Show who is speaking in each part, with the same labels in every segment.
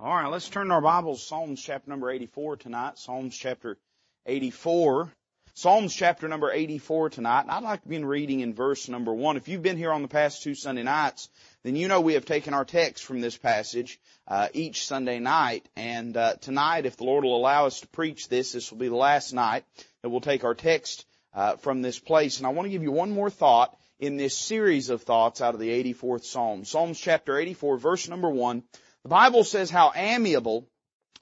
Speaker 1: All right, let's turn our Bibles, Psalms chapter number 84 tonight. Psalms chapter 84. Psalms chapter number 84 tonight. And I'd like to begin reading in verse number 1. If you've been here on the past two Sunday nights, then you know we have taken our text from this passage uh, each Sunday night. And uh, tonight, if the Lord will allow us to preach this, this will be the last night that we'll take our text uh, from this place. And I want to give you one more thought in this series of thoughts out of the 84th Psalm. Psalms chapter 84, verse number 1. The Bible says, How amiable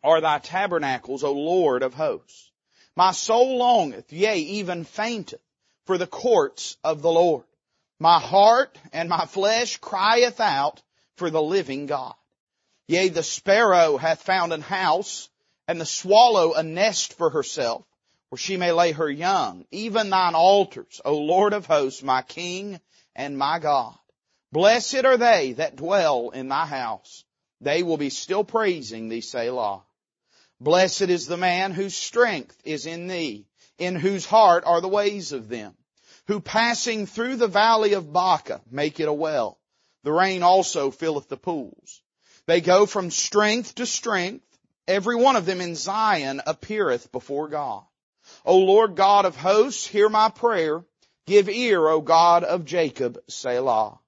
Speaker 1: are thy tabernacles, O Lord of hosts. My soul longeth, yea, even fainteth, for the courts of the Lord. My heart and my flesh crieth out for the living God. Yea, the sparrow hath found an house, and the swallow a nest for herself, where she may lay her young. Even thine altars, O Lord of hosts, my King and my God. Blessed are they that dwell in thy house. They will be still praising thee, Selah. Blessed is the man whose strength is in thee, in whose heart are the ways of them, who passing through the valley of Baca make it a well. The rain also filleth the pools. They go from strength to strength. Every one of them in Zion appeareth before God. O Lord God of hosts, hear my prayer. Give ear, O God of Jacob, Selah.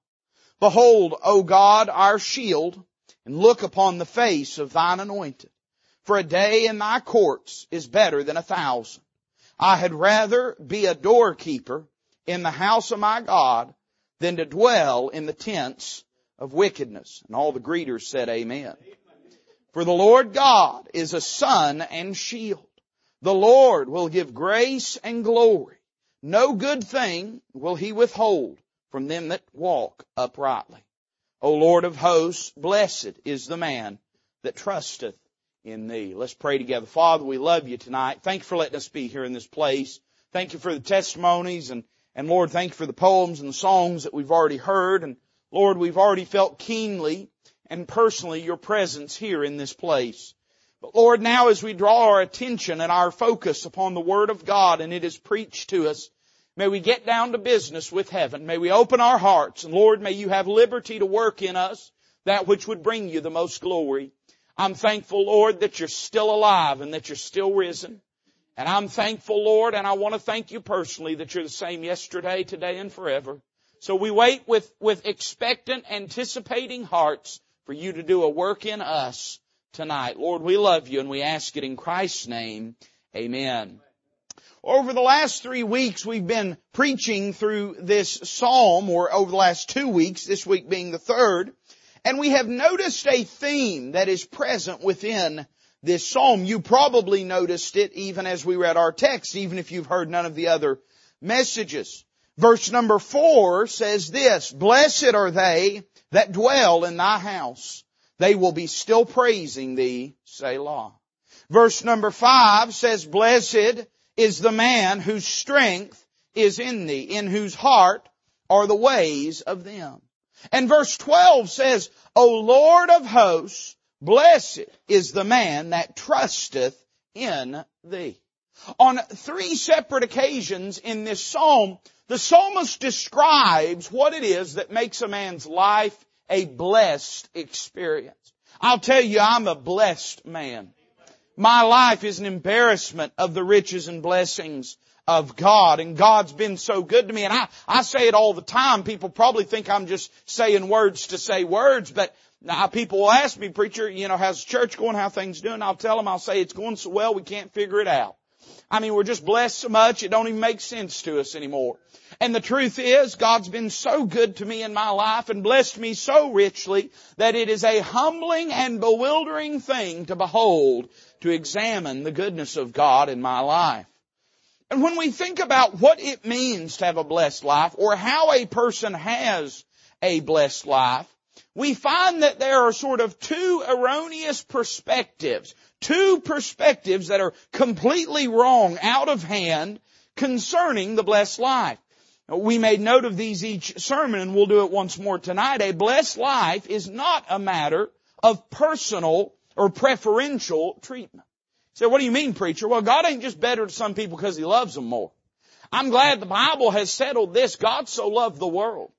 Speaker 1: Behold, O God, our shield, and look upon the face of thine anointed. For a day in thy courts is better than a thousand. I had rather be a doorkeeper in the house of my God than to dwell in the tents of wickedness. And all the greeters said amen. For the Lord God is a sun and shield. The Lord will give grace and glory. No good thing will he withhold from them that walk uprightly. O Lord of hosts, blessed is the man that trusteth in thee. Let's pray together. Father, we love you tonight. Thank you for letting us be here in this place. Thank you for the testimonies and, and Lord, thank you for the poems and the songs that we've already heard. And Lord, we've already felt keenly and personally your presence here in this place. But Lord, now as we draw our attention and our focus upon the Word of God and it is preached to us, may we get down to business with heaven. May we open our hearts and Lord, may you have liberty to work in us that which would bring you the most glory. I'm thankful, Lord, that you're still alive and that you're still risen. And I'm thankful, Lord, and I want to thank you personally that you're the same yesterday, today, and forever. So we wait with, with expectant, anticipating hearts for you to do a work in us tonight. Lord, we love you and we ask it in Christ's name. Amen. Over the last three weeks, we've been preaching through this psalm, or over the last two weeks, this week being the third, and we have noticed a theme that is present within this psalm. You probably noticed it even as we read our text, even if you've heard none of the other messages. Verse number four says this, Blessed are they that dwell in thy house. They will be still praising thee, Selah. Verse number five says, Blessed is the man whose strength is in thee, in whose heart are the ways of them. And verse 12 says, O Lord of hosts, blessed is the man that trusteth in thee. On three separate occasions in this psalm, the psalmist describes what it is that makes a man's life a blessed experience. I'll tell you, I'm a blessed man. My life is an embarrassment of the riches and blessings of God and God's been so good to me and I, I say it all the time. People probably think I'm just saying words to say words, but now people will ask me, preacher, you know, how's church going? How things doing? I'll tell them, I'll say it's going so well we can't figure it out. I mean, we're just blessed so much it don't even make sense to us anymore. And the truth is, God's been so good to me in my life and blessed me so richly that it is a humbling and bewildering thing to behold, to examine the goodness of God in my life. And when we think about what it means to have a blessed life or how a person has a blessed life, we find that there are sort of two erroneous perspectives, two perspectives that are completely wrong, out of hand, concerning the blessed life. We made note of these each sermon and we'll do it once more tonight. A blessed life is not a matter of personal or preferential treatment. Say, what do you mean, preacher? Well, God ain't just better to some people because He loves them more. I'm glad the Bible has settled this. God so loved the world.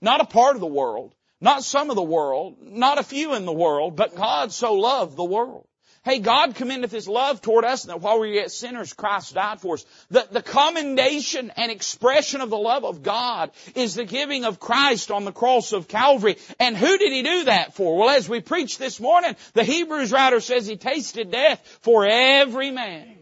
Speaker 1: Not a part of the world, Not some of the world, not a few in the world, but God so loved the world. Hey, God commendeth His love toward us that while we were yet sinners, Christ died for us. The, the commendation and expression of the love of God is the giving of Christ on the cross of Calvary. And who did He do that for? Well, as we preached this morning, the Hebrews writer says He tasted death for every man.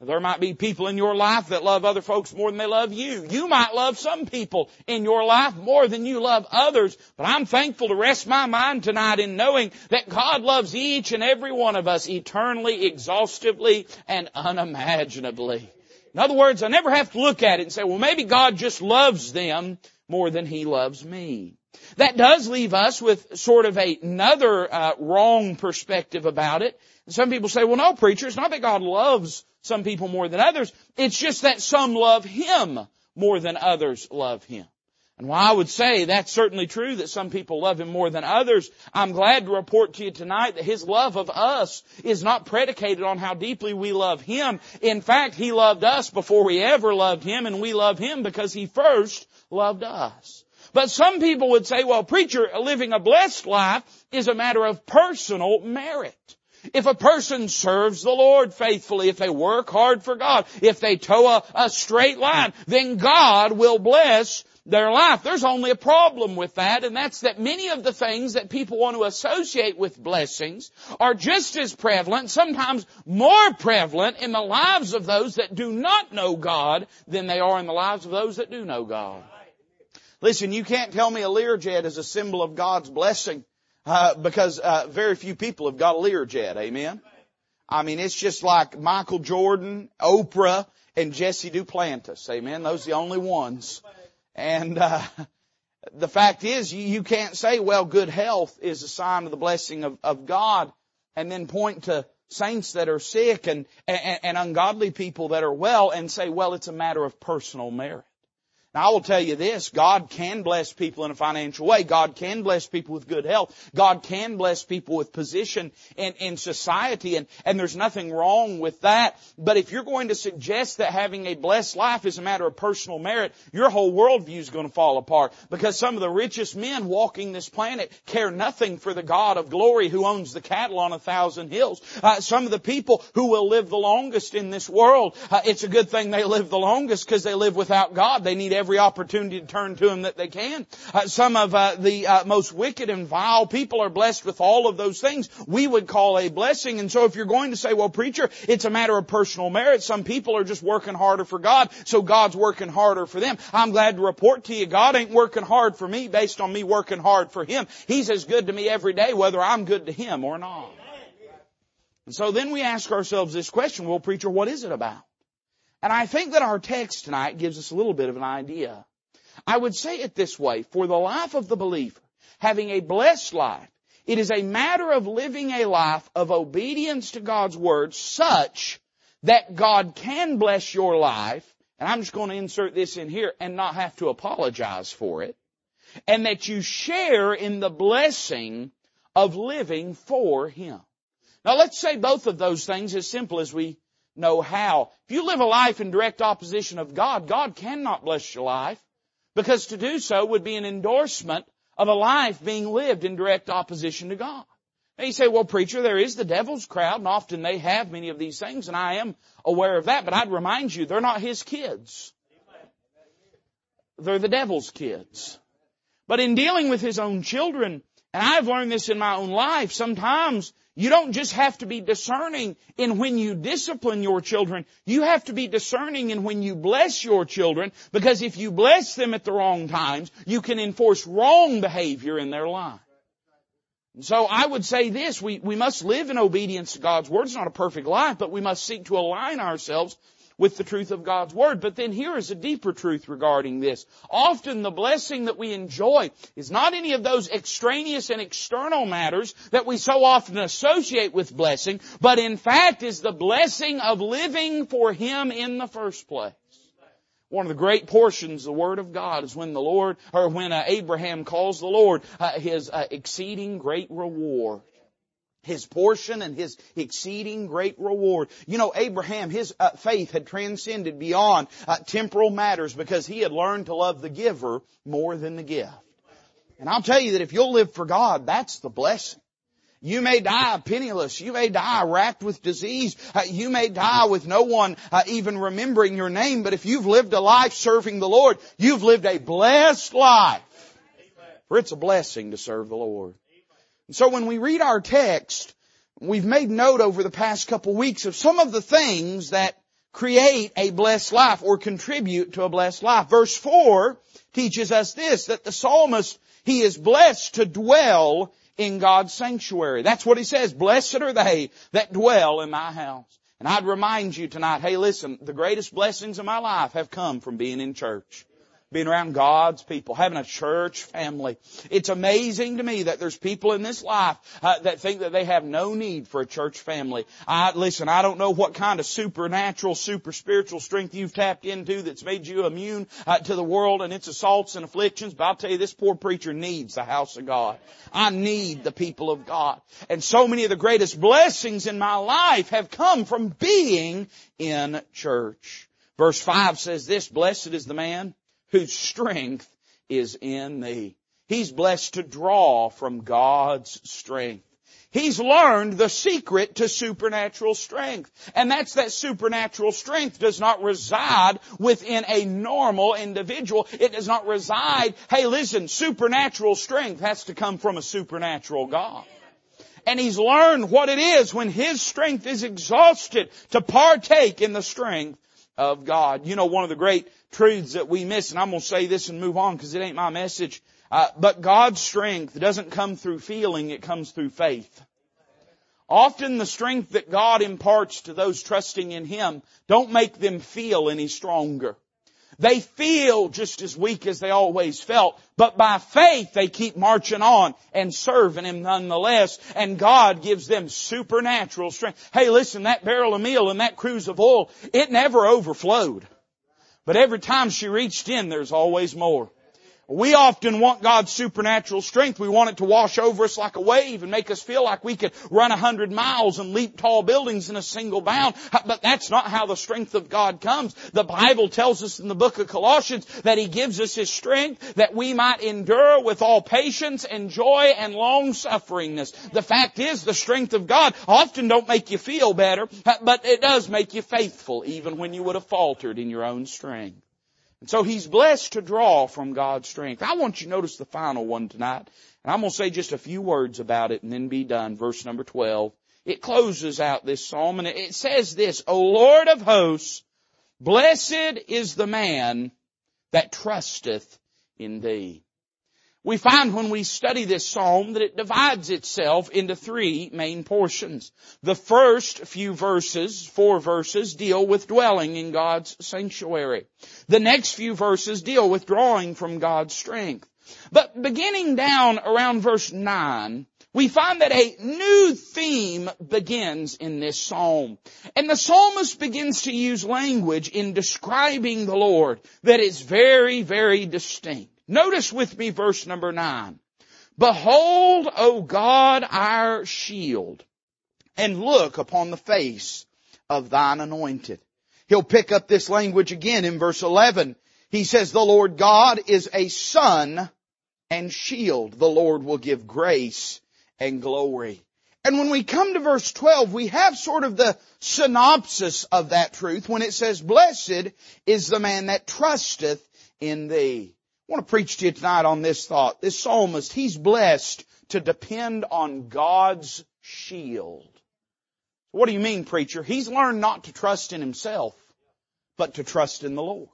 Speaker 1: There might be people in your life that love other folks more than they love you. You might love some people in your life more than you love others, but I'm thankful to rest my mind tonight in knowing that God loves each and every one of us eternally, exhaustively, and unimaginably. In other words, I never have to look at it and say, well, maybe God just loves them more than He loves me. That does leave us with sort of another uh, wrong perspective about it. Some people say, well, no, preacher, it's not that God loves some people more than others. It's just that some love Him more than others love Him. And while I would say that's certainly true that some people love Him more than others, I'm glad to report to you tonight that His love of us is not predicated on how deeply we love Him. In fact, He loved us before we ever loved Him and we love Him because He first loved us. But some people would say, well, preacher, living a blessed life is a matter of personal merit. If a person serves the Lord faithfully, if they work hard for God, if they toe a, a straight line, then God will bless their life. There's only a problem with that, and that's that many of the things that people want to associate with blessings are just as prevalent, sometimes more prevalent in the lives of those that do not know God than they are in the lives of those that do know God. Listen, you can't tell me a Learjet is a symbol of God's blessing. Uh, because uh, very few people have got a Learjet. Amen. I mean, it's just like Michael Jordan, Oprah, and Jesse Duplantis. Amen. Those are the only ones. And uh, the fact is, you, can't say, "Well, good health is a sign of the blessing of, of God," and then point to saints that are sick and, and, and ungodly people that are well and say, "Well, it's a matter of personal merit." Now I will tell you this, God can bless people in a financial way. God can bless people with good health. God can bless people with position in, in society and, and there's nothing wrong with that. But if you're going to suggest that having a blessed life is a matter of personal merit, your whole worldview is going to fall apart because some of the richest men walking this planet care nothing for the God of glory who owns the cattle on a thousand hills. Uh, some of the people who will live the longest in this world, uh, it's a good thing they live the longest because they live without God. They need every every opportunity to turn to Him that they can. Uh, some of uh, the uh, most wicked and vile people are blessed with all of those things we would call a blessing. And so if you're going to say, well, preacher, it's a matter of personal merit. Some people are just working harder for God, so God's working harder for them. I'm glad to report to you, God ain't working hard for me based on me working hard for Him. He's as good to me every day whether I'm good to Him or not. And so then we ask ourselves this question, well, preacher, what is it about? And I think that our text tonight gives us a little bit of an idea. I would say it this way, for the life of the believer, having a blessed life, it is a matter of living a life of obedience to God's Word such that God can bless your life, and I'm just going to insert this in here and not have to apologize for it, and that you share in the blessing of living for Him. Now let's say both of those things as simple as we know how. If you live a life in direct opposition of God, God cannot bless your life because to do so would be an endorsement of a life being lived in direct opposition to God. Now you say, well preacher, there is the devil's crowd and often they have many of these things and I am aware of that, but I'd remind you, they're not his kids. They're the devil's kids. But in dealing with his own children, and I've learned this in my own life, sometimes you don't just have to be discerning in when you discipline your children. You have to be discerning in when you bless your children because if you bless them at the wrong times, you can enforce wrong behavior in their life. So I would say this, we, we must live in obedience to God's Word. It's not a perfect life, but we must seek to align ourselves with the truth of God's Word. But then here is a deeper truth regarding this. Often the blessing that we enjoy is not any of those extraneous and external matters that we so often associate with blessing, but in fact is the blessing of living for Him in the first place. One of the great portions of the Word of God is when the Lord, or when uh, Abraham calls the Lord uh, his uh, exceeding great reward his portion and his exceeding great reward. You know, Abraham, his uh, faith had transcended beyond uh, temporal matters because he had learned to love the giver more than the gift. And I'll tell you that if you'll live for God, that's the blessing. You may die penniless. You may die racked with disease. Uh, you may die with no one uh, even remembering your name. But if you've lived a life serving the Lord, you've lived a blessed life. For it's a blessing to serve the Lord. And so when we read our text, we've made note over the past couple of weeks of some of the things that create a blessed life or contribute to a blessed life. Verse 4 teaches us this, that the psalmist, he is blessed to dwell in God's sanctuary. That's what he says. Blessed are they that dwell in my house. And I'd remind you tonight, hey listen, the greatest blessings of my life have come from being in church being around God's people, having a church family. It's amazing to me that there's people in this life uh, that think that they have no need for a church family. I, listen, I don't know what kind of supernatural, super spiritual strength you've tapped into that's made you immune uh, to the world and its assaults and afflictions, but I'll tell you, this poor preacher needs the house of God. I need the people of God. And so many of the greatest blessings in my life have come from being in church. Verse 5 says this, blessed is the man whose strength is in thee. He's blessed to draw from God's strength. He's learned the secret to supernatural strength. And that's that supernatural strength does not reside within a normal individual. It does not reside, hey listen, supernatural strength has to come from a supernatural God. And he's learned what it is when his strength is exhausted to partake in the strength of God. You know, one of the great truths that we miss, and I'm going to say this and move on because it ain't my message. Uh, but God's strength doesn't come through feeling, it comes through faith. Often the strength that God imparts to those trusting in Him don't make them feel any stronger. They feel just as weak as they always felt, but by faith they keep marching on and serving Him nonetheless, and God gives them supernatural strength. Hey listen, that barrel of meal and that cruse of oil, it never overflowed. But every time she reached in, there's always more. We often want God's supernatural strength. We want it to wash over us like a wave and make us feel like we could run a hundred miles and leap tall buildings in a single bound. But that's not how the strength of God comes. The Bible tells us in the book of Colossians that He gives us His strength that we might endure with all patience and joy and long sufferingness. The fact is the strength of God often don't make you feel better, but it does make you faithful even when you would have faltered in your own strength. And so he's blessed to draw from God's strength. I want you to notice the final one tonight. And I'm going to say just a few words about it and then be done. Verse number 12. It closes out this psalm and it says this, O Lord of hosts, blessed is the man that trusteth in thee. We find when we study this psalm that it divides itself into three main portions. The first few verses, four verses, deal with dwelling in God's sanctuary. The next few verses deal with drawing from God's strength. But beginning down around verse 9, we find that a new theme begins in this psalm. And the psalmist begins to use language in describing the Lord that is very, very distinct. Notice with me verse number nine. Behold, O God, our shield, and look upon the face of thine anointed. He'll pick up this language again in verse 11. He says, the Lord God is a sun and shield. The Lord will give grace and glory. And when we come to verse 12, we have sort of the synopsis of that truth when it says, blessed is the man that trusteth in thee. I want to preach to you tonight on this thought. This psalmist, he's blessed to depend on God's shield. What do you mean, preacher? He's learned not to trust in himself, but to trust in the Lord.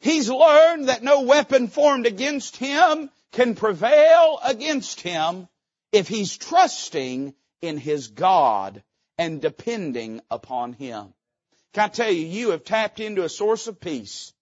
Speaker 1: He's learned that no weapon formed against him can prevail against him if he's trusting in his God and depending upon him. Can I tell you, you have tapped into a source of peace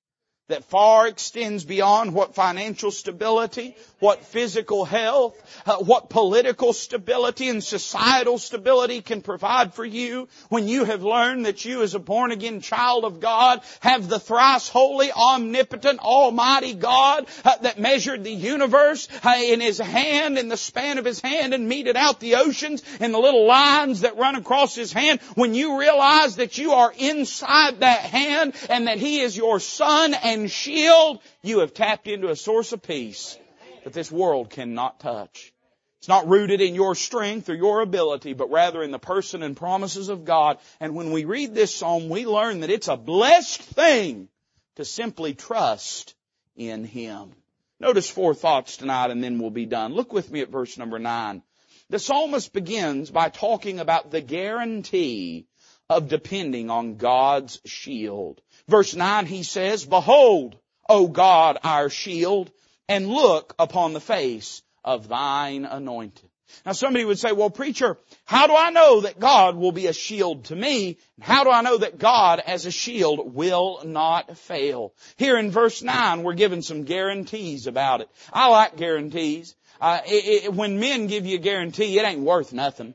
Speaker 1: that far extends beyond what financial stability, what physical health, uh, what political stability and societal stability can provide for you when you have learned that you as a born again child of God have the thrice holy, omnipotent, almighty God uh, that measured the universe uh, in his hand, in the span of his hand and meted out the oceans in the little lines that run across his hand. When you realize that you are inside that hand and that he is your sun and shield, you have tapped into a source of peace that this world cannot touch. It's not rooted in your strength or your ability, but rather in the person and promises of God. And when we read this psalm, we learn that it's a blessed thing to simply trust in Him. Notice four thoughts tonight and then we'll be done. Look with me at verse number nine. The psalmist begins by talking about the guarantee of depending on God's shield. Verse 9 he says, Behold, O God, our shield, and look upon the face of thine anointed. Now somebody would say, well preacher, how do I know that God will be a shield to me? How do I know that God as a shield will not fail? Here in verse 9 we're given some guarantees about it. I like guarantees. Uh, it, it, when men give you a guarantee, it ain't worth nothing.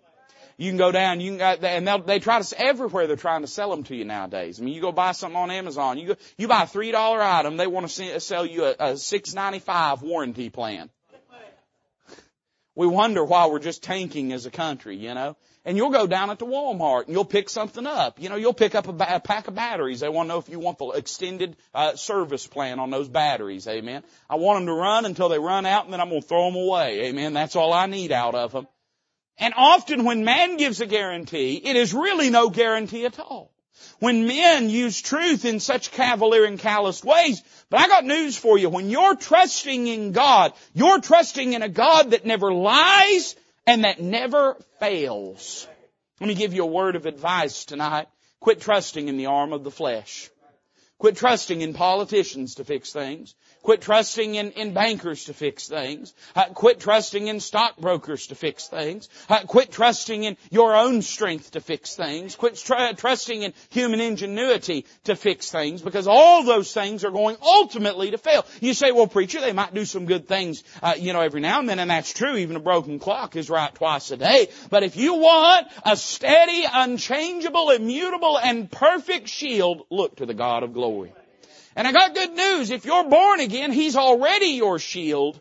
Speaker 1: You can go down, you can, and they try to, everywhere they're trying to sell them to you nowadays. I mean, you go buy something on Amazon, you go, you buy a $3 item, they want to sell you a, a $6.95 warranty plan. We wonder why we're just tanking as a country, you know. And you'll go down at the Walmart and you'll pick something up. You know, you'll pick up a, ba- a pack of batteries. They want to know if you want the extended uh, service plan on those batteries. Amen. I want them to run until they run out and then I'm going to throw them away. Amen. That's all I need out of them. And often when man gives a guarantee, it is really no guarantee at all. When men use truth in such cavalier and calloused ways, but I got news for you. When you're trusting in God, you're trusting in a God that never lies and that never fails. Let me give you a word of advice tonight. Quit trusting in the arm of the flesh. Quit trusting in politicians to fix things. Quit trusting in, in bankers to fix things. Uh, quit trusting in stockbrokers to fix things. Uh, quit trusting in your own strength to fix things. Quit tr- trusting in human ingenuity to fix things because all those things are going ultimately to fail. You say, well preacher, they might do some good things, uh, you know, every now and then and that's true. Even a broken clock is right twice a day. But if you want a steady, unchangeable, immutable, and perfect shield, look to the God of glory. And I got good news. If you're born again, He's already your shield.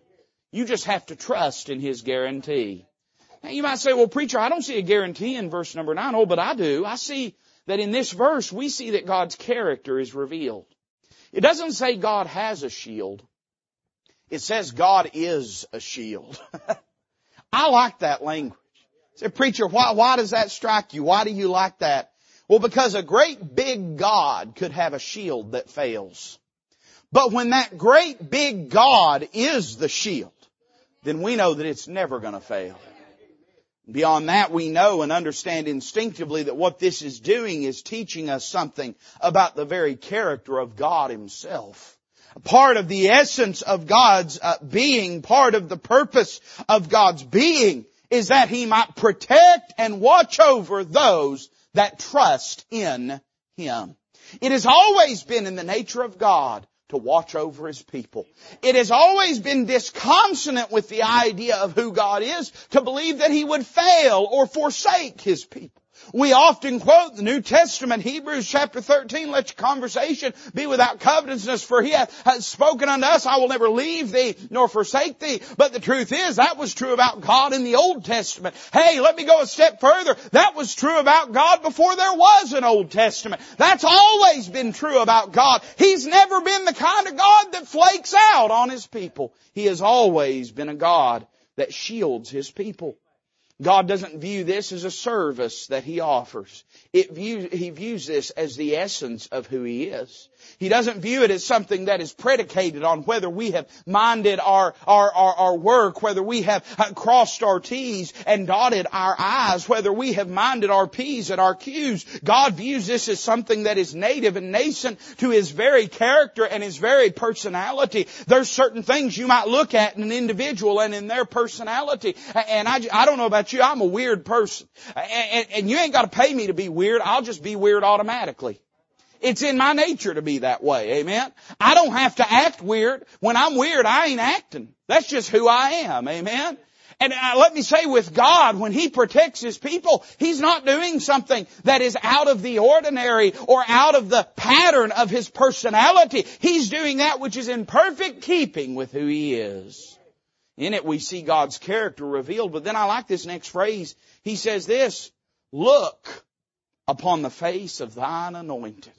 Speaker 1: You just have to trust in His guarantee. Now you might say, well preacher, I don't see a guarantee in verse number nine. Oh, but I do. I see that in this verse we see that God's character is revealed. It doesn't say God has a shield. It says God is a shield. I like that language. Say, preacher, why, why does that strike you? Why do you like that? Well, because a great big God could have a shield that fails. But when that great big God is the shield, then we know that it's never going to fail. Beyond that, we know and understand instinctively that what this is doing is teaching us something about the very character of God Himself. Part of the essence of God's uh, being, part of the purpose of God's being is that He might protect and watch over those that trust in Him. It has always been in the nature of God to watch over His people. It has always been disconsonant with the idea of who God is to believe that He would fail or forsake His people. We often quote the New Testament, Hebrews chapter 13, let your conversation be without covetousness, for he hath spoken unto us, I will never leave thee nor forsake thee. But the truth is, that was true about God in the Old Testament. Hey, let me go a step further. That was true about God before there was an Old Testament. That's always been true about God. He's never been the kind of God that flakes out on His people. He has always been a God that shields His people. God doesn't view this as a service that He offers. It View, he views this as the essence of who He is. He doesn't view it as something that is predicated on whether we have minded our, our, our, our work, whether we have uh, crossed our T's and dotted our I's, whether we have minded our P's and our Q's. God views this as something that is native and nascent to His very character and His very personality. There's certain things you might look at in an individual and in their personality. And I, I don't know about you, I'm a weird person. And, and you ain't got to pay me to be weird, I'll just be weird automatically. It's in my nature to be that way. Amen. I don't have to act weird. When I'm weird, I ain't acting. That's just who I am. Amen. And uh, let me say with God, when He protects His people, He's not doing something that is out of the ordinary or out of the pattern of His personality. He's doing that which is in perfect keeping with who He is. In it we see God's character revealed, but then I like this next phrase. He says this, look upon the face of thine anointed.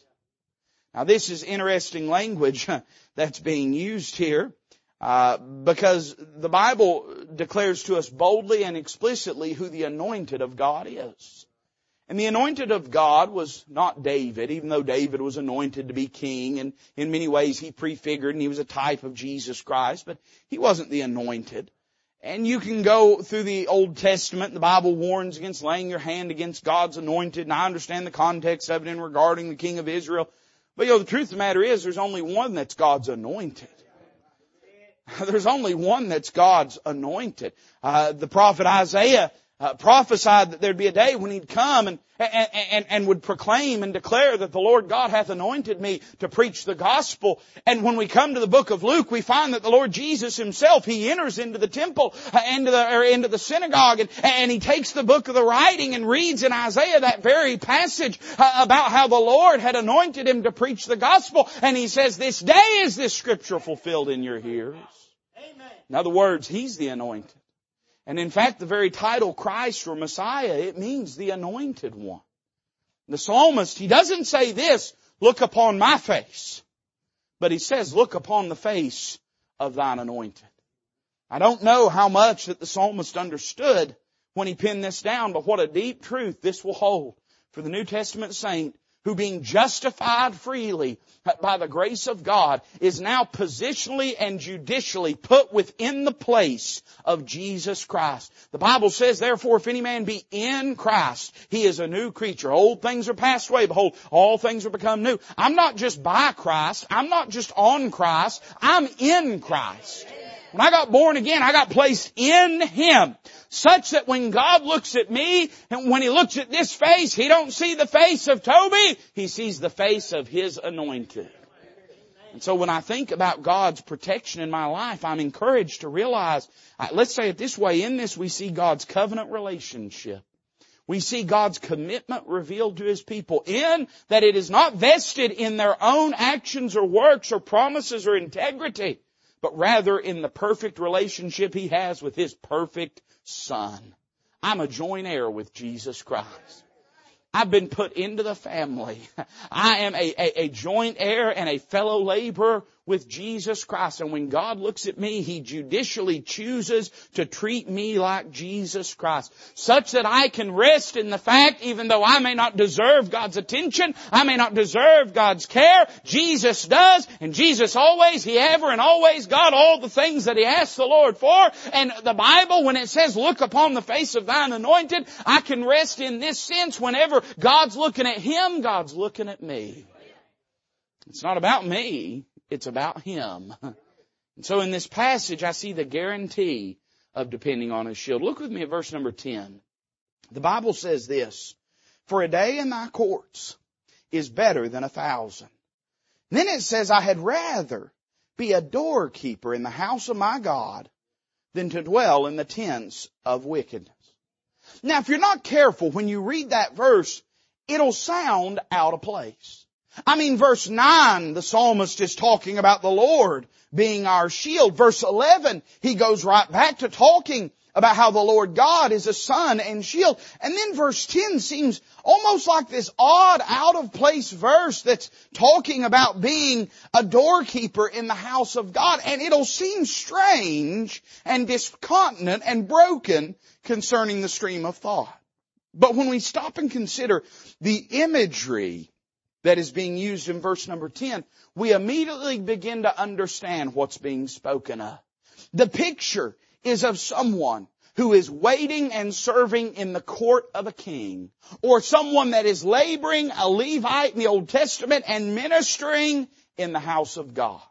Speaker 1: Now this is interesting language that's being used here. Uh, because the Bible declares to us boldly and explicitly who the anointed of God is. And the anointed of God was not David, even though David was anointed to be king, and in many ways he prefigured and he was a type of Jesus Christ, but he wasn't the anointed. And you can go through the Old Testament, the Bible warns against laying your hand against God's anointed, and I understand the context of it in regarding the king of Israel. But you know, the truth of the matter is, there's only one that's God's anointed. There's only one that's God's anointed. Uh, the prophet Isaiah uh, prophesied that there'd be a day when he'd come and, and, and, and would proclaim and declare that the Lord God hath anointed me to preach the gospel. And when we come to the book of Luke, we find that the Lord Jesus himself, he enters into the temple, uh, into the, or into the synagogue, and, and he takes the book of the writing and reads in Isaiah that very passage uh, about how the Lord had anointed him to preach the gospel. And he says, this day is this scripture fulfilled in your ears. In other words, he's the anointed. And in fact, the very title Christ or Messiah, it means the anointed one. The psalmist, he doesn't say this, look upon my face, but he says, look upon the face of thine anointed. I don't know how much that the psalmist understood when he penned this down, but what a deep truth this will hold for the New Testament saint who being justified freely by the grace of God is now positionally and judicially put within the place of Jesus Christ. The Bible says, therefore, if any man be in Christ, he is a new creature. Old things are passed away. Behold, all things are become new. I'm not just by Christ. I'm not just on Christ. I'm in Christ. When I got born again, I got placed in Him. Such that when God looks at me, and when He looks at this face, He don't see the face of Toby, He sees the face of His anointed. And so when I think about God's protection in my life, I'm encouraged to realize, let's say it this way, in this we see God's covenant relationship. We see God's commitment revealed to His people in that it is not vested in their own actions or works or promises or integrity but rather in the perfect relationship he has with his perfect son. I'm a joint heir with Jesus Christ. I've been put into the family. I am a, a, a, joint heir and a fellow laborer with Jesus Christ. And when God looks at me, He judicially chooses to treat me like Jesus Christ. Such that I can rest in the fact, even though I may not deserve God's attention, I may not deserve God's care, Jesus does, and Jesus always, He ever and always got all the things that He asked the Lord for. And the Bible, when it says, look upon the face of thine anointed, I can rest in this sense whenever God's looking at Him, God's looking at me. It's not about me. It's about Him. And so in this passage, I see the guarantee of depending on His shield. Look with me at verse number 10. The Bible says this, For a day in thy courts is better than a thousand. then it says, I had rather be a doorkeeper in the house of my God than to dwell in the tents of wickedness. Now, if you're not careful when you read that verse, it'll sound out of place. I mean, verse 9, the psalmist is talking about the Lord being our shield. Verse 11, he goes right back to talking about how the Lord God is a sun and shield. And then verse 10 seems almost like this odd, out of place verse that's talking about being a doorkeeper in the house of God. And it'll seem strange and discontinent and broken concerning the stream of thought. But when we stop and consider the imagery that is being used in verse number 10, we immediately begin to understand what's being spoken of. The picture is of someone who is waiting and serving in the court of a king, or someone that is laboring, a Levite in the Old Testament, and ministering in the house of God.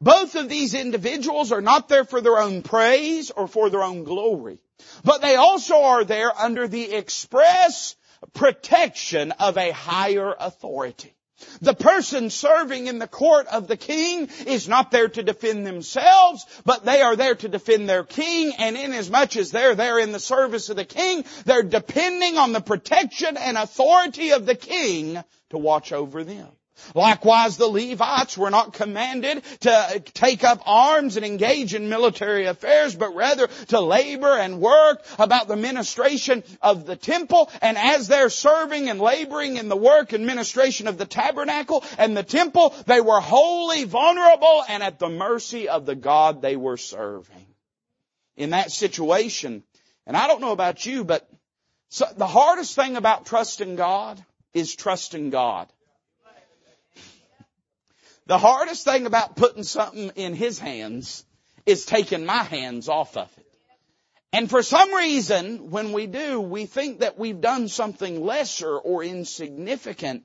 Speaker 1: Both of these individuals are not there for their own praise or for their own glory, but they also are there under the express protection of a higher authority. The person serving in the court of the king is not there to defend themselves, but they are there to defend their king, and inasmuch as they're there in the service of the king, they're depending on the protection and authority of the king to watch over them. Likewise, the Levites were not commanded to take up arms and engage in military affairs, but rather to labor and work about the ministration of the temple. And as they're serving and laboring in the work and ministration of the tabernacle and the temple, they were wholly vulnerable and at the mercy of the God they were serving. In that situation, and I don't know about you, but so the hardest thing about trusting God is trusting God. The hardest thing about putting something in His hands is taking my hands off of it. And for some reason, when we do, we think that we've done something lesser or insignificant.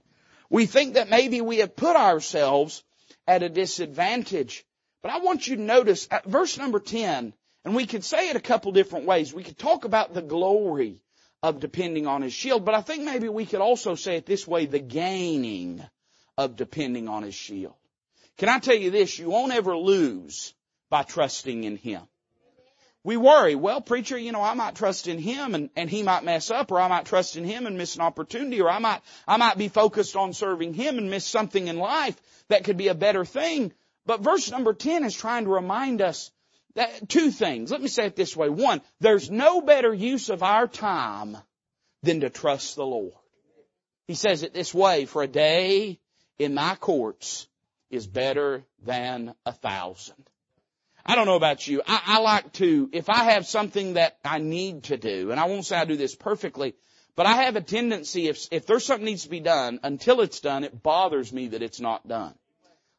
Speaker 1: We think that maybe we have put ourselves at a disadvantage. But I want you to notice uh, verse number 10, and we could say it a couple different ways. We could talk about the glory of depending on his shield. But I think maybe we could also say it this way, the gaining of depending on his shield. Can I tell you this? You won't ever lose by trusting in him. We worry, well, preacher, you know, I might trust in him and, and he might mess up, or I might trust in him and miss an opportunity, or I might, I might be focused on serving him and miss something in life that could be a better thing. But verse number 10 is trying to remind us that, two things. Let me say it this way. One, there's no better use of our time than to trust the Lord. He says it this way, for a day in my courts is better than a thousand. I don't know about you. I, I, like to, if I have something that I need to do, and I won't say I do this perfectly, but I have a tendency, if, if there's something needs to be done, until it's done, it bothers me that it's not done.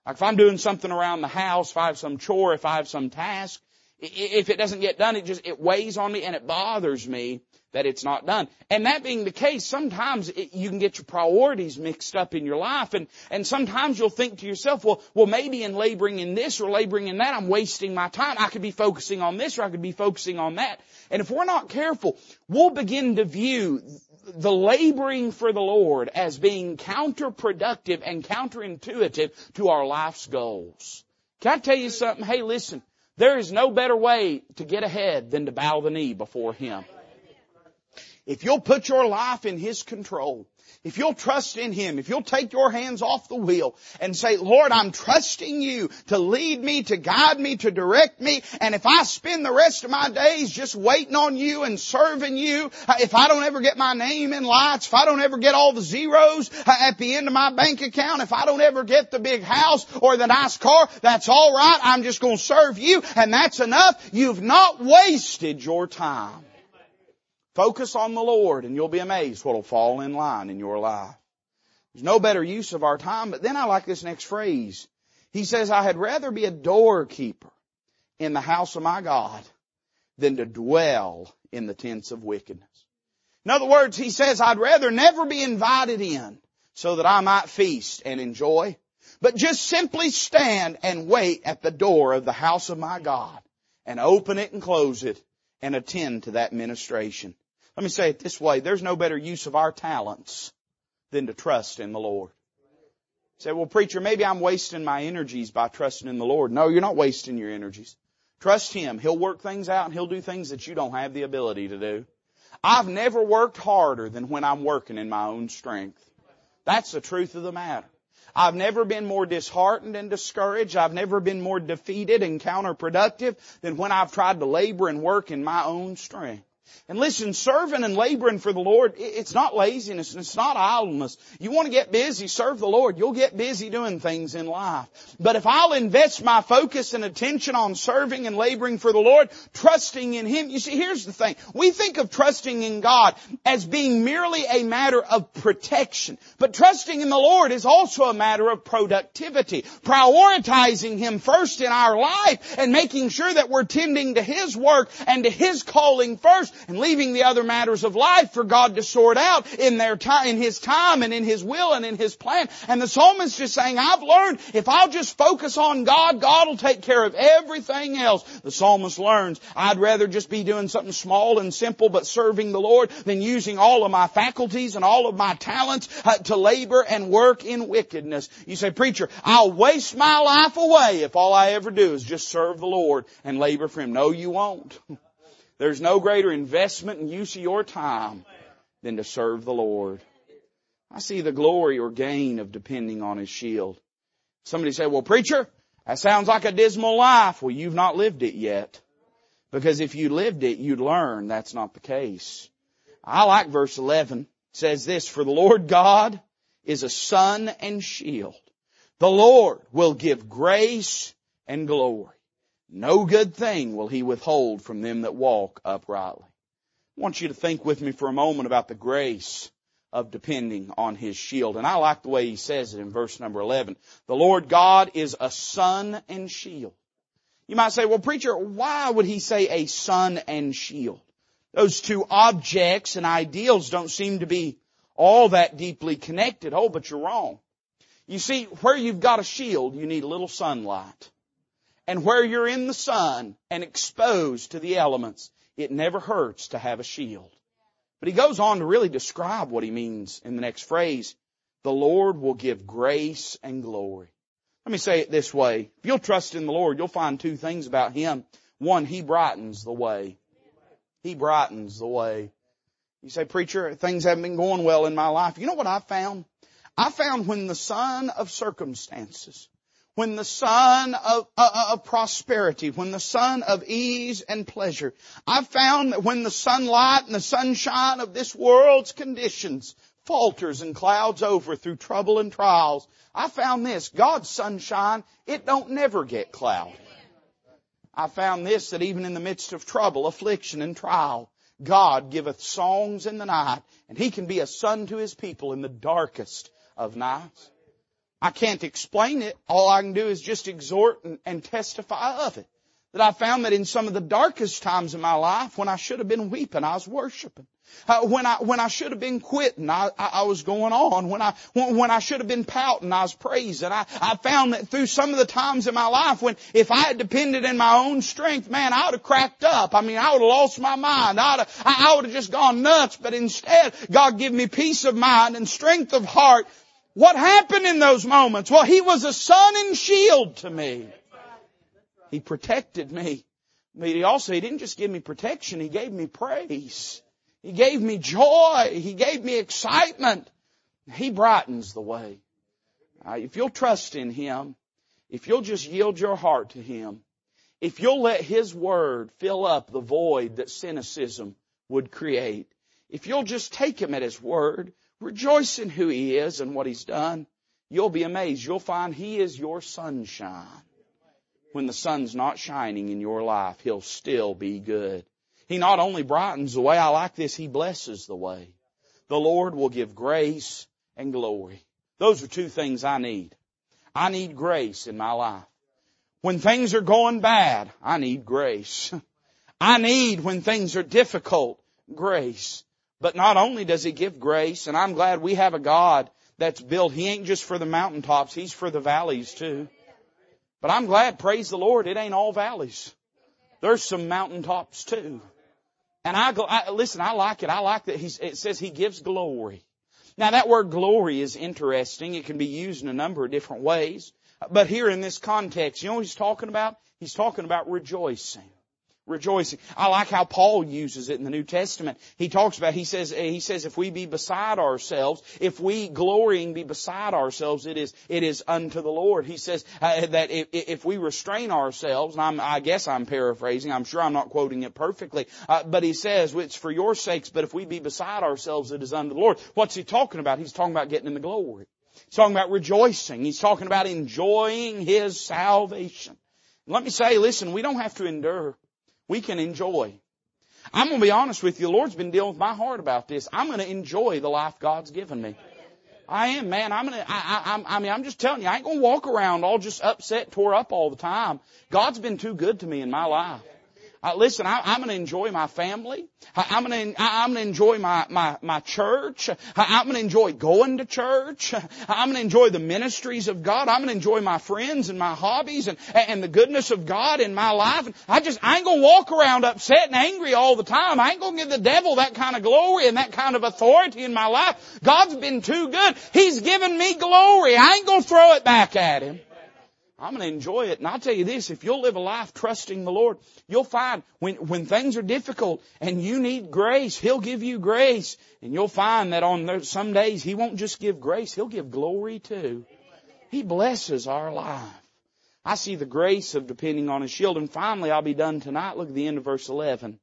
Speaker 1: Like if I'm doing something around the house, if I have some chore, if I have some task, if it doesn't get done, it just, it weighs on me and it bothers me that it's not done. And that being the case, sometimes it, you can get your priorities mixed up in your life and, and sometimes you'll think to yourself, well, well maybe in laboring in this or laboring in that, I'm wasting my time. I could be focusing on this or I could be focusing on that. And if we're not careful, we'll begin to view the laboring for the Lord as being counterproductive and counterintuitive to our life's goals. Can I tell you something? Hey, listen, there is no better way to get ahead than to bow the knee before Him. If you'll put your life in His control, if you'll trust in Him, if you'll take your hands off the wheel and say, Lord, I'm trusting you to lead me, to guide me, to direct me, and if I spend the rest of my days just waiting on you and serving you, uh, if I don't ever get my name in lights, if I don't ever get all the zeros uh, at the end of my bank account, if I don't ever get the big house or the nice car, that's alright, I'm just gonna serve you, and that's enough. You've not wasted your time. Focus on the Lord and you'll be amazed what'll fall in line in your life. There's no better use of our time, but then I like this next phrase. He says, I had rather be a doorkeeper in the house of my God than to dwell in the tents of wickedness. In other words, he says, I'd rather never be invited in so that I might feast and enjoy, but just simply stand and wait at the door of the house of my God and open it and close it and attend to that ministration. Let me say it this way. There's no better use of our talents than to trust in the Lord. say, well preacher, maybe I'm wasting my energies by trusting in the Lord. No, you're not wasting your energies. Trust Him. He'll work things out and He'll do things that you don't have the ability to do. I've never worked harder than when I'm working in my own strength. That's the truth of the matter. I've never been more disheartened and discouraged. I've never been more defeated and counterproductive than when I've tried to labor and work in my own strength. And listen, serving and laboring for the Lord, it's not laziness and it's not idleness. You want to get busy, serve the Lord. You'll get busy doing things in life. But if I'll invest my focus and attention on serving and laboring for the Lord, trusting in Him, you see, here's the thing. We think of trusting in God as being merely a matter of protection. But trusting in the Lord is also a matter of productivity. Prioritizing Him first in our life and making sure that we're tending to His work and to His calling first and leaving the other matters of life for God to sort out in their time, in His time and in His will and in His plan. And the psalmist just saying, I've learned if I'll just focus on God, God will take care of everything else. The psalmist learns, I'd rather just be doing something small and simple but serving the Lord than using all of my faculties and all of my talents uh, to labor and work in wickedness. You say, preacher, I'll waste my life away if all I ever do is just serve the Lord and labor for Him. No, you won't. There's no greater investment and use of your time than to serve the Lord. I see the glory or gain of depending on His shield. Somebody say, well preacher, that sounds like a dismal life. Well, you've not lived it yet. Because if you lived it, you'd learn that's not the case. I like verse 11. It says this, for the Lord God is a sun and shield. The Lord will give grace and glory. No good thing will He withhold from them that walk uprightly. I want you to think with me for a moment about the grace of depending on His shield. And I like the way He says it in verse number 11. The Lord God is a sun and shield. You might say, well preacher, why would He say a sun and shield? Those two objects and ideals don't seem to be all that deeply connected. Oh, but you're wrong. You see, where you've got a shield, you need a little sunlight. And where you're in the sun and exposed to the elements, it never hurts to have a shield. But he goes on to really describe what he means in the next phrase. The Lord will give grace and glory. Let me say it this way. If you'll trust in the Lord, you'll find two things about Him. One, He brightens the way. He brightens the way. You say, preacher, things haven't been going well in my life. You know what I found? I found when the sun of circumstances, when the sun of, uh, of, prosperity, when the sun of ease and pleasure, I found that when the sunlight and the sunshine of this world's conditions falters and clouds over through trouble and trials, I found this, God's sunshine, it don't never get cloudy. I found this, that even in the midst of trouble, affliction, and trial, God giveth songs in the night, and He can be a sun to His people in the darkest of nights. I can't explain it. All I can do is just exhort and, and testify of it. That I found that in some of the darkest times of my life, when I should have been weeping, I was worshiping. Uh, when I when I should have been quitting, I, I, I was going on. When I when, when I should have been pouting, I was praising. I, I found that through some of the times in my life when if I had depended in my own strength, man, I would have cracked up. I mean, I would have lost my mind. I'd have, I, I would have just gone nuts. But instead, God gave me peace of mind and strength of heart. What happened in those moments? Well, He was a sun and shield to me. He protected me. But He also, He didn't just give me protection, He gave me praise. He gave me joy. He gave me excitement. He brightens the way. Uh, if you'll trust in Him, if you'll just yield your heart to Him, if you'll let His Word fill up the void that cynicism would create, if you'll just take Him at His Word, rejoice in who He is and what He's done, you'll be amazed. You'll find He is your sunshine. When the sun's not shining in your life, He'll still be good. He not only brightens the way, I like this, He blesses the way. The Lord will give grace and glory. Those are two things I need. I need grace in my life. When things are going bad, I need grace. I need when things are difficult, grace. But not only does He give grace, and I'm glad we have a God that's built, He ain't just for the mountaintops, He's for the valleys too. But I'm glad, praise the Lord, it ain't all valleys. There's some mountaintops too. And I, I listen, I like it. I like that he's, it says he gives glory. Now that word glory is interesting. It can be used in a number of different ways. But here in this context, you know what he's talking about? He's talking about rejoicing rejoicing. I like how Paul uses it in the New Testament. He talks about, he says, he says, if we be beside ourselves, if we glorying be beside ourselves, it is, it is unto the Lord. He says uh, that if, if, we restrain ourselves, and I'm, i guess I'm paraphrasing, I'm sure I'm not quoting it perfectly, uh, but he says, it's for your sakes, but if we be beside ourselves, it is unto the Lord. What's he talking about? He's talking about getting in the glory. He's talking about rejoicing. He's talking about enjoying His salvation. Let me say, listen, we don't have to endure we can enjoy. I'm going to be honest with you. The Lord's been dealing with my heart about this. I'm going to enjoy the life God's given me. I am, man. I'm gonna, I, I, I mean, I'm just telling you, I ain't gonna walk around all just upset, tore up all the time. God's been too good to me in my life. Uh, listen, I, am going to enjoy my family. I, am going to I'm going to enjoy my my my church. I, I'm going to enjoy going to church. I'm going to enjoy the ministries of God. I'm going to enjoy my friends and my hobbies and and the goodness of God in my life. And I just I ain't going to walk around upset and angry all the time. I ain't going to give the devil that kind of glory and that kind of authority in my life. God's been too good. He's given me glory. I ain't going to throw it back at him. I'm going to enjoy it. And I'll tell you this, if you'll live a life trusting the Lord, you'll find when, when things are difficult and you need grace, He'll give you grace. And you'll find that on some days He won't just give grace, He'll give glory too. He blesses our life. I see the grace of depending on His shield. And finally, I'll be done tonight. Look at the end of verse 11.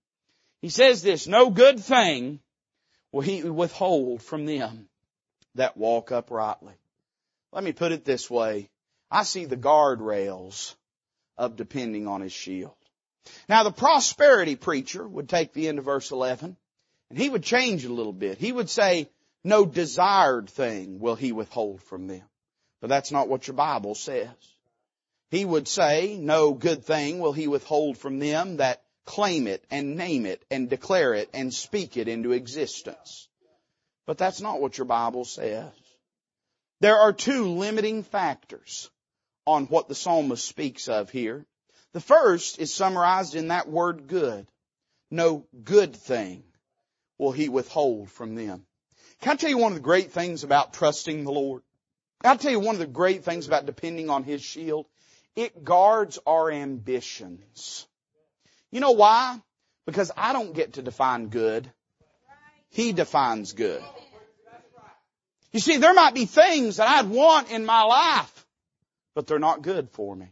Speaker 1: He says this, no good thing will He withhold from them that walk uprightly. Let me put it this way. I see the guardrails of depending on his shield. Now the prosperity preacher would take the end of verse 11 and he would change it a little bit. He would say, no desired thing will he withhold from them. But that's not what your Bible says. He would say, no good thing will he withhold from them that claim it and name it and declare it and speak it into existence. But that's not what your Bible says. There are two limiting factors on what the psalmist speaks of here. The first is summarized in that word good. No good thing will he withhold from them. Can I tell you one of the great things about trusting the Lord? I'll tell you one of the great things about depending on His shield. It guards our ambitions. You know why? Because I don't get to define good. He defines good. You see, there might be things that I'd want in my life but they're not good for me.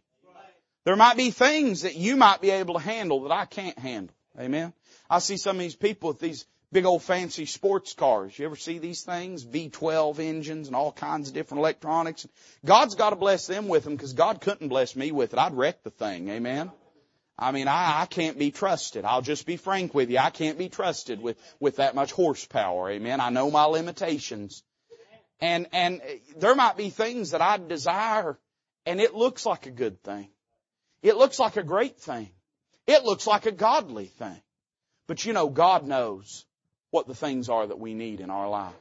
Speaker 1: There might be things that you might be able to handle that I can't handle. Amen. I see some of these people with these big old fancy sports cars. You ever see these things? V12 engines and all kinds of different electronics. God's got to bless them with them because God couldn't bless me with it. I'd wreck the thing. Amen. I mean, I, I can't be trusted. I'll just be frank with you. I can't be trusted with, with that much horsepower. Amen. I know my limitations. And, and there might be things that I desire and it looks like a good thing. It looks like a great thing. It looks like a godly thing. But you know, God knows what the things are that we need in our life.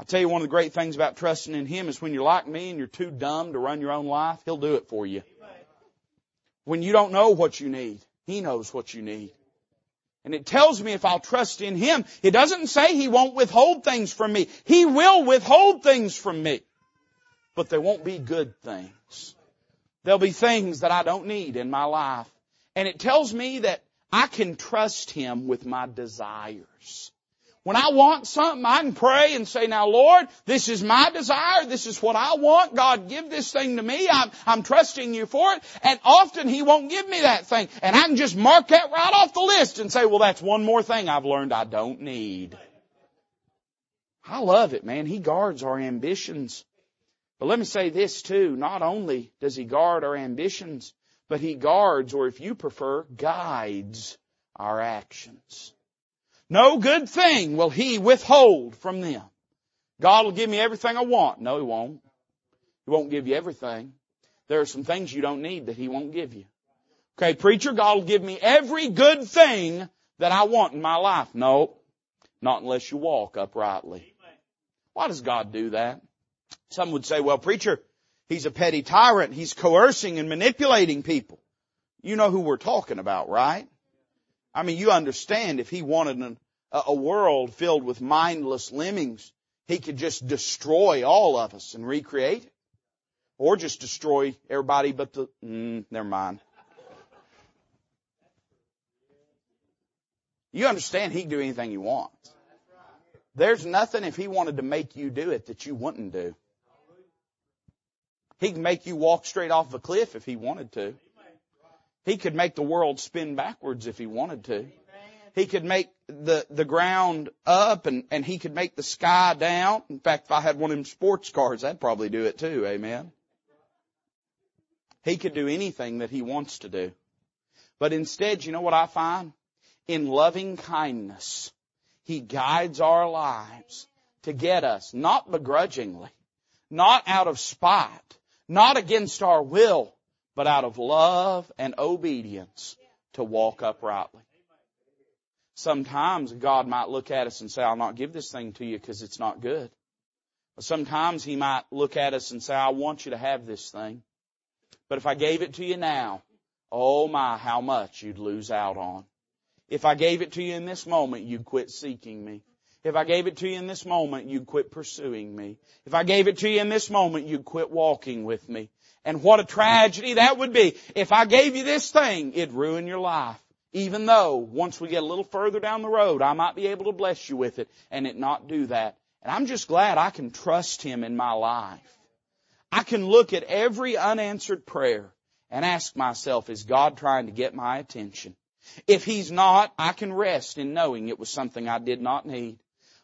Speaker 1: I tell you one of the great things about trusting in Him is when you're like me and you're too dumb to run your own life, He'll do it for you. When you don't know what you need, He knows what you need. And it tells me if I'll trust in Him, it doesn't say He won't withhold things from me. He will withhold things from me but there won't be good things. There'll be things that I don't need in my life. And it tells me that I can trust Him with my desires. When I want something, I can pray and say, now Lord, this is my desire. This is what I want. God, give this thing to me. I'm, I'm trusting you for it. And often He won't give me that thing. And I can just mark that right off the list and say, well, that's one more thing I've learned I don't need. I love it, man. He guards our ambitions. But let me say this too. Not only does He guard our ambitions, but He guards, or if you prefer, guides our actions. No good thing will He withhold from them. God will give me everything I want. No, He won't. He won't give you everything. There are some things you don't need that He won't give you. Okay, preacher, God will give me every good thing that I want in my life. No, not unless you walk uprightly. Why does God do that? Some would say, well, preacher, he's a petty tyrant. He's coercing and manipulating people. You know who we're talking about, right? I mean, you understand if he wanted an, a world filled with mindless lemmings, he could just destroy all of us and recreate it. Or just destroy everybody but the, mm, never mind. You understand he can do anything he wants. There's nothing if he wanted to make you do it that you wouldn't do. He can make you walk straight off a cliff if he wanted to. He could make the world spin backwards if he wanted to. He could make the, the ground up and, and he could make the sky down. In fact, if I had one of them sports cars, I'd probably do it too. Amen. He could do anything that he wants to do. But instead, you know what I find? In loving kindness, he guides our lives to get us, not begrudgingly, not out of spite, not against our will, but out of love and obedience to walk uprightly. Sometimes God might look at us and say, I'll not give this thing to you because it's not good. Sometimes He might look at us and say, I want you to have this thing. But if I gave it to you now, oh my, how much you'd lose out on. If I gave it to you in this moment, you'd quit seeking me. If I gave it to you in this moment, you'd quit pursuing me. If I gave it to you in this moment, you'd quit walking with me. And what a tragedy that would be. If I gave you this thing, it'd ruin your life. Even though once we get a little further down the road, I might be able to bless you with it and it not do that. And I'm just glad I can trust Him in my life. I can look at every unanswered prayer and ask myself, is God trying to get my attention? If He's not, I can rest in knowing it was something I did not need.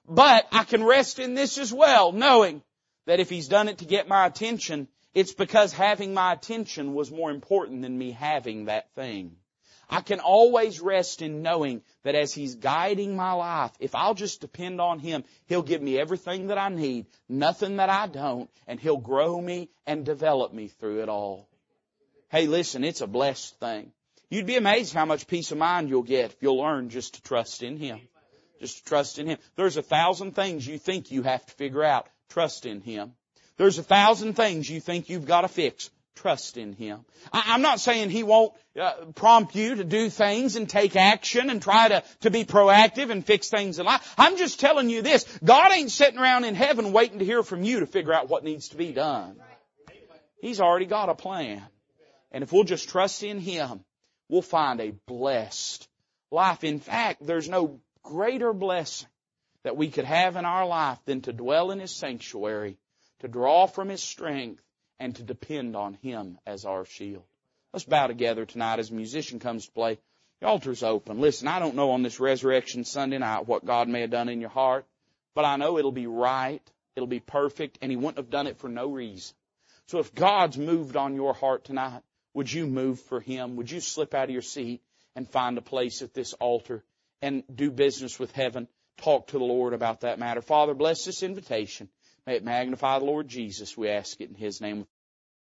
Speaker 1: But I can rest in this as well, knowing that if He's done it to get my attention, it's because having my attention was more important than me having that thing. I can always rest in knowing that as He's guiding my life, if I'll just depend on Him, He'll give me everything that I need, nothing that I don't, and He'll grow me and develop me through it all. Hey, listen, it's a blessed thing. You'd be amazed how much peace of mind you'll get if you'll learn just to trust in Him. Just to trust in Him. There's a thousand things you think you have to figure out. Trust in Him. There's a thousand things you think you've got to fix. Trust in Him. I, am not saying He won't uh, prompt you to do things and take action and try to, to be proactive and fix things in life. I'm just telling you this. God ain't sitting around in heaven waiting to hear from you to figure out what needs to be done. He's already got a plan. And if we'll just trust in Him, we'll find a blessed life. In fact, there's no greater blessing that we could have in our life than to dwell in His sanctuary, to draw from His strength, and to depend on Him as our shield. Let's bow together tonight as a musician comes to play. The altar's open. Listen, I don't know on this Resurrection Sunday night what God may have done in your heart, but I know it'll be right, it'll be perfect, and He wouldn't have done it for no reason. So if God's moved on your heart tonight, would you move for Him? Would you slip out of your seat and find a place at this altar and do business with heaven? Talk to the Lord about that matter. Father, bless this invitation. May it magnify the Lord Jesus. We ask it in His name.